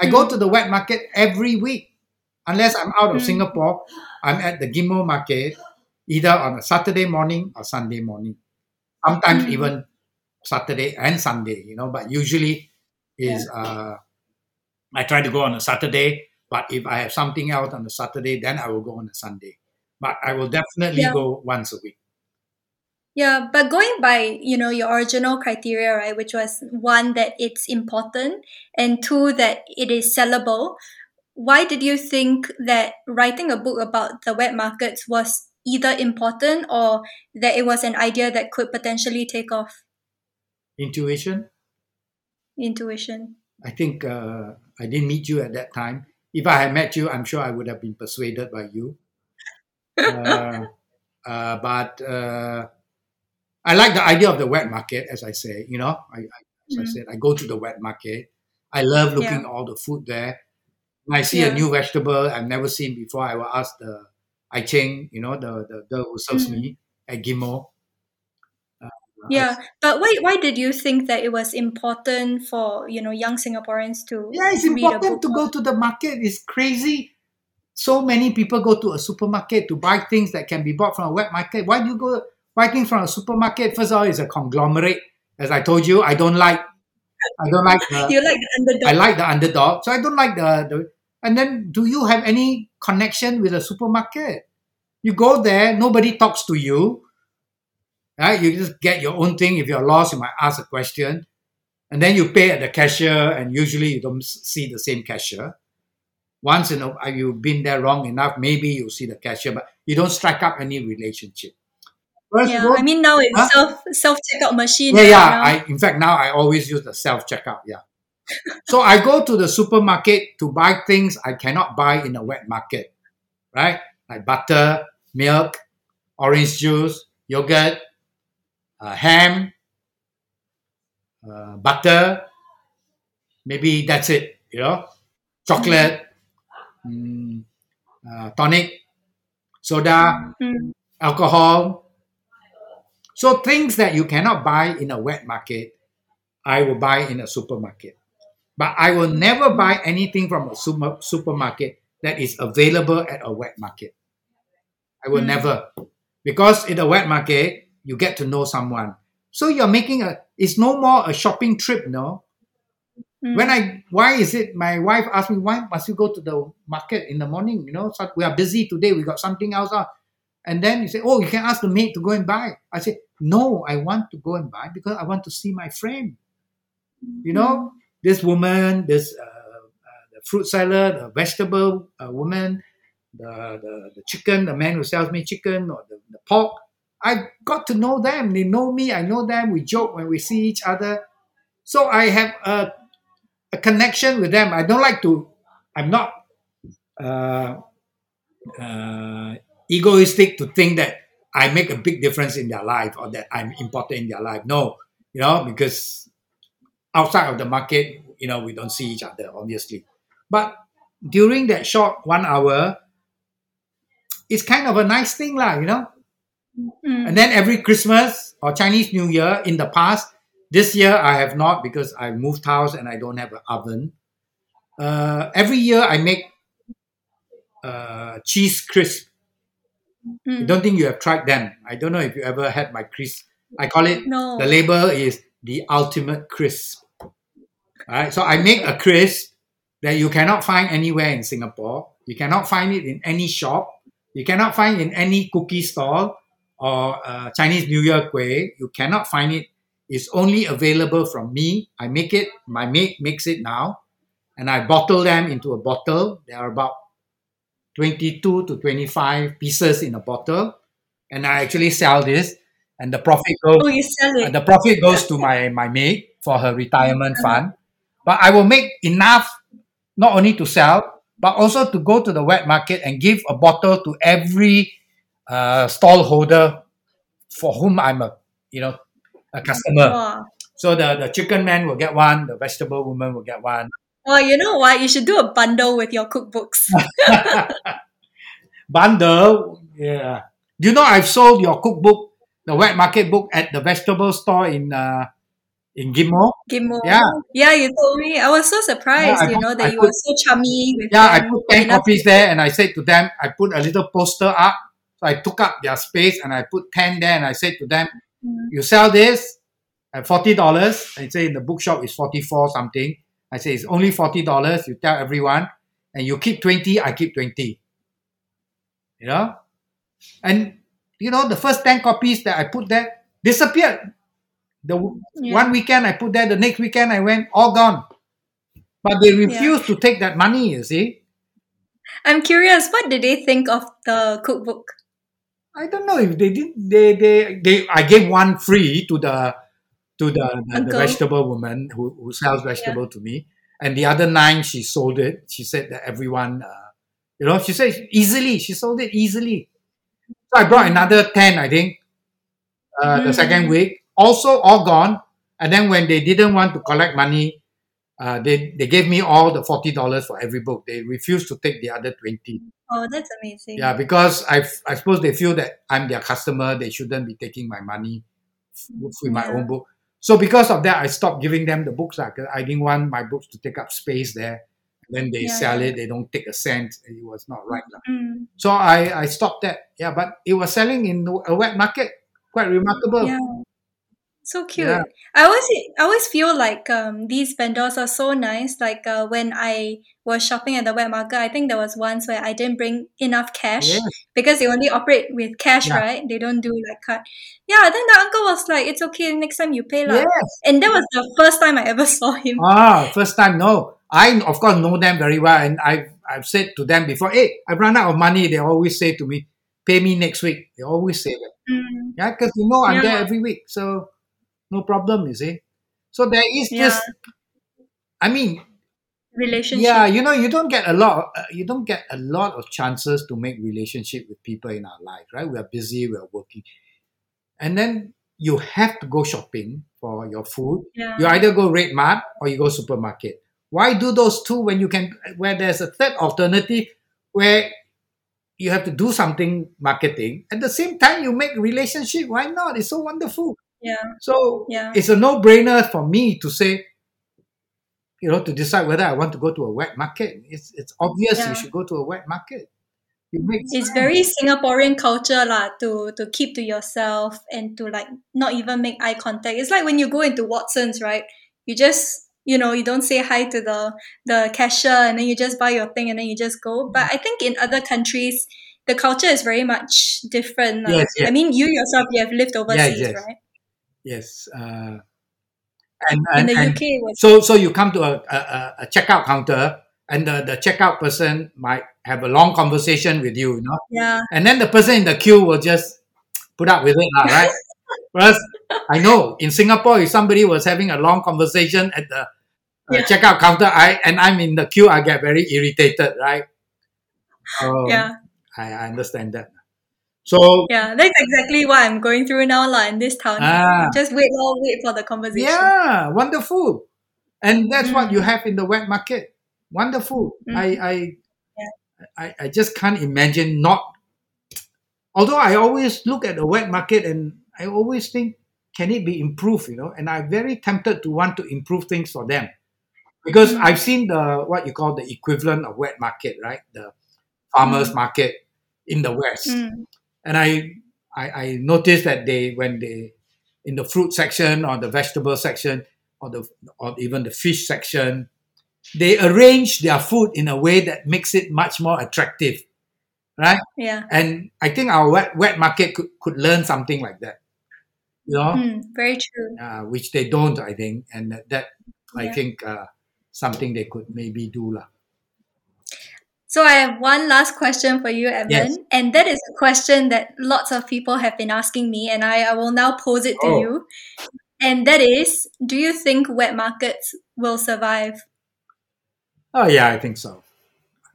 I go Mm. to the wet market every week, unless I'm out of Mm. Singapore. I'm at the Ghim Moh market either on a Saturday morning or Sunday morning. Sometimes Mm. even Saturday and Sunday, you know, but usually is uh I try to go on a Saturday, but if I have something else on a Saturday, then I will go on a Sunday. but I will definitely Yeah. go once a week. Yeah, but going by, you know, your original criteria, right, which was one that it's important and two that it is sellable, why did you think that writing a book about the wet markets was either important or that it was an idea that could potentially take off? Intuition. Intuition. I think uh, I didn't meet you at that time. If I had met you, I'm sure I would have been persuaded by you. [laughs] Uh, uh, but uh, I like the idea of the wet market, as I say. You know, I, I, as I Mhm. said, I go to the wet market. I love looking at all the food there. When I see a new vegetable I've never seen before, I will ask the I Cheng, you know, the, the girl who serves Mm. me at Ghim Moh. Yeah, but why why did you think that it was important for, you know, young Singaporeans to Yeah, it's important to go to the market. It's crazy. So many people go to a supermarket to buy things that can be bought from a wet market. Why do you go things from a supermarket? First of all, it's a conglomerate. As I told you, I don't like. I don't like the. You like the underdog. I like the underdog, so I don't like the, the. And then, do you have any connection with a supermarket? You go there, nobody talks to you. Right? You just get your own thing. If you're lost, you might ask a question, and then you pay at the cashier, and usually you don't see the same cashier. Once in a you've been there long enough, maybe you see the cashier, but you don't strike up any relationship. You Yeah, I mean now it's Huh? self self checkout machine. yeah, yeah. now. I in fact now I always use the self checkout. Yeah. so I go to the supermarket to buy things I cannot buy in a wet market, right? Like butter, milk, orange juice, yogurt, uh, ham, uh, butter. Maybe that's it. You know, chocolate, mm, uh, tonic, soda Mm. alcohol. So things that you cannot buy in a wet market, I will buy in a supermarket. But I will never buy anything from a super, supermarket that is available at a wet market. I will Mm. never. Because in a wet market, you get to know someone. So you're making a, it's no more a shopping trip, no? Mm. When I, why is it, my wife asked me, why must you go to the market in the morning? You know, so we are busy today, we got something else on. And then you say, oh, you can ask the maid to go and buy. I say, no, I want to go and buy because I want to see my friend. You know, this woman, this uh, uh, the fruit seller, the vegetable uh, woman, the, the, the chicken, the man who sells me chicken or the, the pork. I got to know them. They know me. I know them. We joke when we see each other. So I have a, a connection with them. I don't like to, I'm not uh, uh, egoistic to think that I make a big difference in their life or that I'm important in their life. No, you know, because outside of the market, you know, we don't see each other, obviously. But during that short one hour, it's kind of a nice thing, lah, you know. Mm. And then every Christmas or Chinese New Year in the past, this year I have not because I moved house and I don't have an oven. Uh, every year I make uh, cheese crisp. I Mm. don't think you have tried them. I don't know if you ever had my crisp. I call it No. the label is the ultimate crisp. Alright, so I make a crisp that you cannot find anywhere in Singapore. You cannot find it in any shop. You cannot find in any cookie stall or uh, Chinese New Year kueh. You cannot find it. It's only available from me. I make it. My mate makes it now, and I bottle them into a bottle. There are about 22 to 25 pieces in a bottle, and I actually sell this, and the profit goes Oh, you sell uh, it. the profit goes to my my maid for her retirement fund. But I will make enough not only to sell, but also to go to the wet market and give a bottle to every uh, stall holder for whom I'm a you know a customer. Wow. So the, the chicken man will get one, the vegetable woman will get one. Well, you know what? You should do a bundle with your cookbooks. [laughs] Bundle, yeah. Do you know I've sold your cookbook, the wet market book at the vegetable store in uh, in Ghim Moh. Gimmo. Yeah. Yeah, you told me. I was so surprised, Yeah, you put- know, that I you put- were so chummy with Yeah, I put 10 Enough- copies there and I said to them, I put a little poster up. So I took up their space and I put 10 there and I said to them, Mm. you sell this at $40. I say in the bookshop is 44 something. I say it's only $40. You tell everyone and you keep 20, I keep 20. You know? And you know, the first 10 copies that I put there disappeared. The Yeah. one weekend I put there, the next weekend I went, all gone. But they refused to take that money, you see. I'm curious, what did they think of the cookbook? I don't know if they did. They they they. I gave one free to the to the, the, the vegetable woman who, who sells vegetable to me, and the other nine she sold it. She said that everyone, uh, you know, she said easily. She sold it easily. So I brought another ten, I think, uh, the Mm. second week. Also all gone. And then when they didn't want to collect money, uh, they they gave me all the forty dollars for every book. They refused to take the other twenty. Oh, that's amazing. Yeah, because I, I suppose they feel that I'm their customer. They shouldn't be taking my money with my Yeah. own book. So because of that, I stopped giving them the books. Like I didn't want my books to take up space there. Then they Yeah, sell yeah. it. They don't take a cent. It was not right. Mm, So I, I stopped that. Yeah, but it was selling in a wet market. Quite remarkable. yeah. So cute. Yeah. I always I always feel like um, these vendors are so nice. Like uh, when I was shopping at the wet market, I think there was once where I didn't bring enough cash Yes. because they only operate with cash, Yeah. right? They don't do like card. Yeah. Then the uncle was like, "It's okay. Next time you pay lah." Yes. And that was the first time I ever [laughs] saw him. Ah, first time, no. I, of course, know them very well. And I've, I've said to them before, hey, I've run out of money. They always say to me, pay me next week. They always say that. Mm, Yeah, because you know I'm there every week. So no problem, you see. So there is Yeah. just, I mean, relationship. yeah, you know, you don't get a lot, uh, you don't get a lot of chances to make relationship with people in our life, right? We are busy, we are working. And then you have to go shopping for your food. Yeah. You either go Red Mart or you go supermarket. Why do those two when you can, where there's a third alternative where you have to do something marketing at the same time you make relationship? Why not? It's so wonderful. Yeah. So Yeah. it's a no-brainer for me to say, you know, to decide whether I want to go to a wet market. It's it's obvious Yeah. you should go to a wet market. Make It's very Singaporean culture lah to to keep to yourself and to like not even make eye contact. It's like when you go into Watsons, right? You just you know you don't say hi to the the cashier and then you just buy your thing and then you just go. But I think in other countries the culture is very much different. Yes, yes. I mean you yourself you have lived overseas, yes. right? Yes. Uh, and, In the and UK was so so you come to a, a, a- a checkout counter and the, the checkout person might have a long conversation with you, you know, yeah. and then the person in the queue will just put up with it, lah, right? [laughs] Whereas I know in Singapore, if somebody was having a long conversation at the uh, Yeah. checkout counter, I and I'm in the queue, I get very irritated, right? Um, Yeah. I, I understand that. So Yeah, that's exactly what I'm going through now lah in this town. Ah. Just wait, lor, wait for the conversation. yeah, wonderful, and that's what Mm. you have in the wet market. Wonderful. Mm. I I, Yeah. I I just can't imagine not. Although I always look at the wet market and I always think, can it be improved? You know, and I'm very tempted to want to improve things for them because Mm. I've seen the what you call the equivalent of wet market, right? The farmers market in the west, Mm. And I, I I noticed that they when they in the fruit section or the vegetable section or the or even the fish section, they arrange their food in a way that makes it much more attractive, right? Yeah. And I think our wet, wet market could, could learn something like that, you know, Mm, very true. uh, which they don't, I think, and that, that I Yeah. think uh, something they could maybe do lah. So I have one last question for you, Evan, Yes. and that is a question that lots of people have been asking me, and I, I will now pose it to Oh. you. And that is, do you think wet markets will survive? Oh yeah, I think so.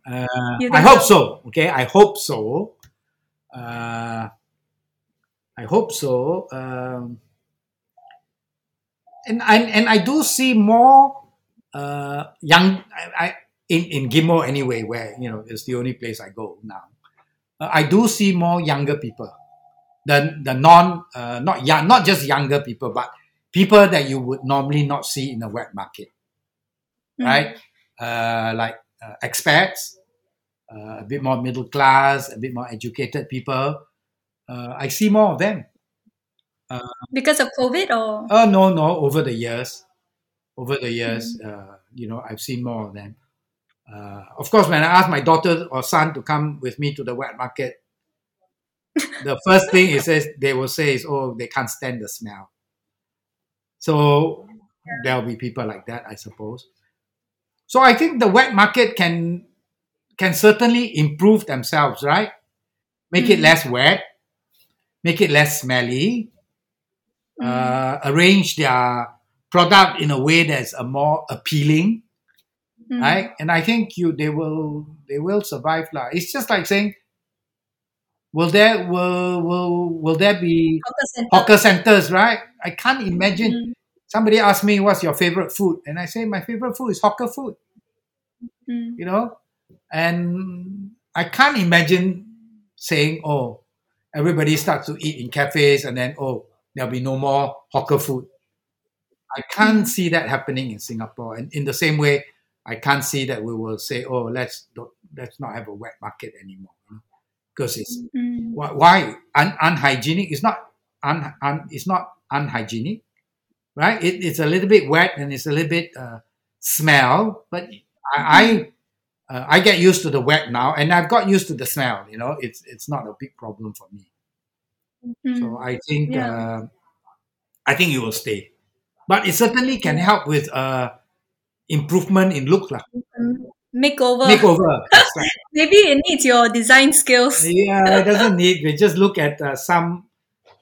Uh, You I think hope so. Okay, I hope so. Uh, I hope so. Um, and I and I do see more uh, young. I, I in in Ghim Moh anyway, where you know it's the only place I go now. Uh, I do see more younger people. The the non uh, not young, not just younger people, but people that you would normally not see in a wet market Mm. right? Uh, like uh, expats, uh, a bit more middle class, a bit more educated people. Uh, I see more of them. Because of COVID or? Oh no, no, over the years, over the years, uh, you know, I've seen more of them. Uh, of course, when I ask my daughter or son to come with me to the wet market, the first thing it says they will say is, oh, they can't stand the smell. So there'll be people like that, I suppose. So I think the wet market can can certainly improve themselves, right? Make it Mm. less wet, make it less smelly, Mm. uh, arrange their product in a way that's a more appealing, Mm. right? And I think you they will they will survive lah. It's just like saying, will there will will will there be Hawker center. hawker centers, right? I can't imagine. Mm. Somebody asked me, "What's your favorite food?" And I say, "My favorite food is hawker food." Mm. You know, and I can't imagine saying, "Oh, everybody starts to eat in cafes, and then oh, there'll be no more hawker food." I can't see that happening in Singapore, and in the same way, I can't see that we will say, "Oh, let's let's not have a wet market anymore," because it's Mm. why, why? Un, unhygienic? It's not un, un, it's not unhygienic, right? It, it's a little bit wet and it's a little bit uh, smell, but I I, uh, I get used to the wet now, and I've got used to the smell. You know, it's it's not a big problem for me. Mm. So I think Yeah. uh, I think it will stay, but it certainly can help with uh, improvement in look lah. Mm. Makeover. Makeover. [laughs] Maybe it needs your design skills. Yeah, it [laughs] doesn't need. We just look at uh, some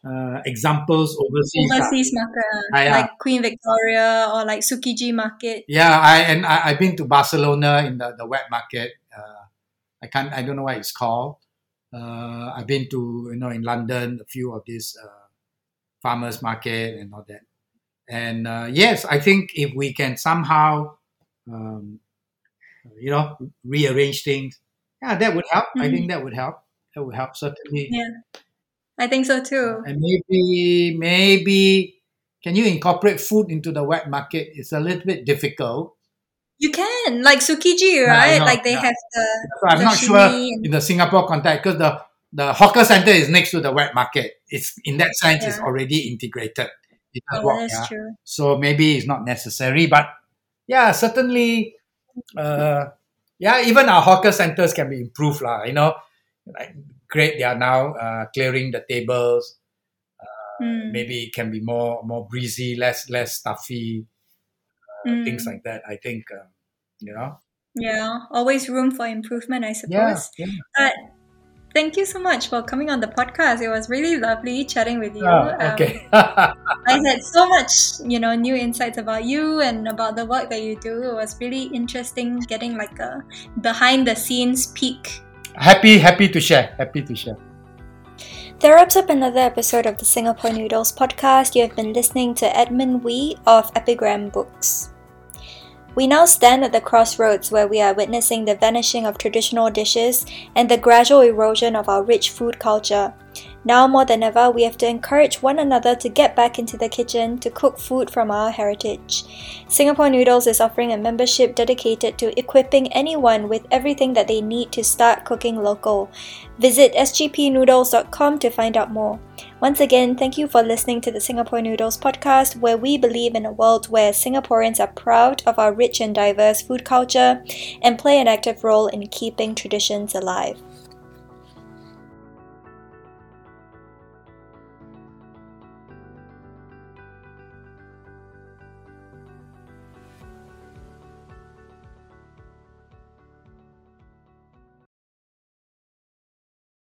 uh, examples overseas. Overseas market, uh, Ah, yeah. like Queen Victoria or like Tsukiji Market. Yeah, I and I, I've been to Barcelona in the, the wet market. Uh, I can't. I don't know what it's called. Uh, I've been to you know in London a few of these uh, farmers market and all that. And uh, yes, I think if we can somehow, um, you know, rearrange things, yeah, that would help. I Mhm. think that would help. That would help certainly. Yeah, I think so too. And maybe maybe can you incorporate food into the wet market? It's a little bit difficult. You can like Tsukiji, right? like they yeah. have the So I'm not sure and- in the Singapore context because the the hawker center is next to the wet market. It's in that sense, it's already integrated. It does Oh, work, yeah. true. So maybe it's not necessary, but yeah, certainly, uh, yeah, even our hawker centers can be improved, lah. You know, like great, they are now uh, clearing the tables. Mm, Maybe it can be more more breezy, less less stuffy, mm. things like that. I think, uh, you know, Yeah, always room for improvement, I yeah, suppose. yeah. But thank you so much for coming on the podcast. It was really lovely chatting with you. Oh, Um, okay. [laughs] I had so much, you know, new insights about you and about the work that you do. It was really interesting getting like a behind the scenes peek. happy, happy to share. Happy to share. That wraps up another episode of the Singapore Noodles podcast. You have been listening to Edmund Wee of Epigram Books. We now stand at the crossroads where we are witnessing the vanishing of traditional dishes and the gradual erosion of our rich food culture. Now more than ever, we have to encourage one another to get back into the kitchen to cook food from our heritage. Singapore Noodles is offering a membership dedicated to equipping anyone with everything that they need to start cooking local. Visit sgpnoodles.com to find out more. Once again, thank you for listening to the Singapore Noodles podcast, where we believe in a world where Singaporeans are proud of our rich and diverse food culture and play an active role in keeping traditions alive.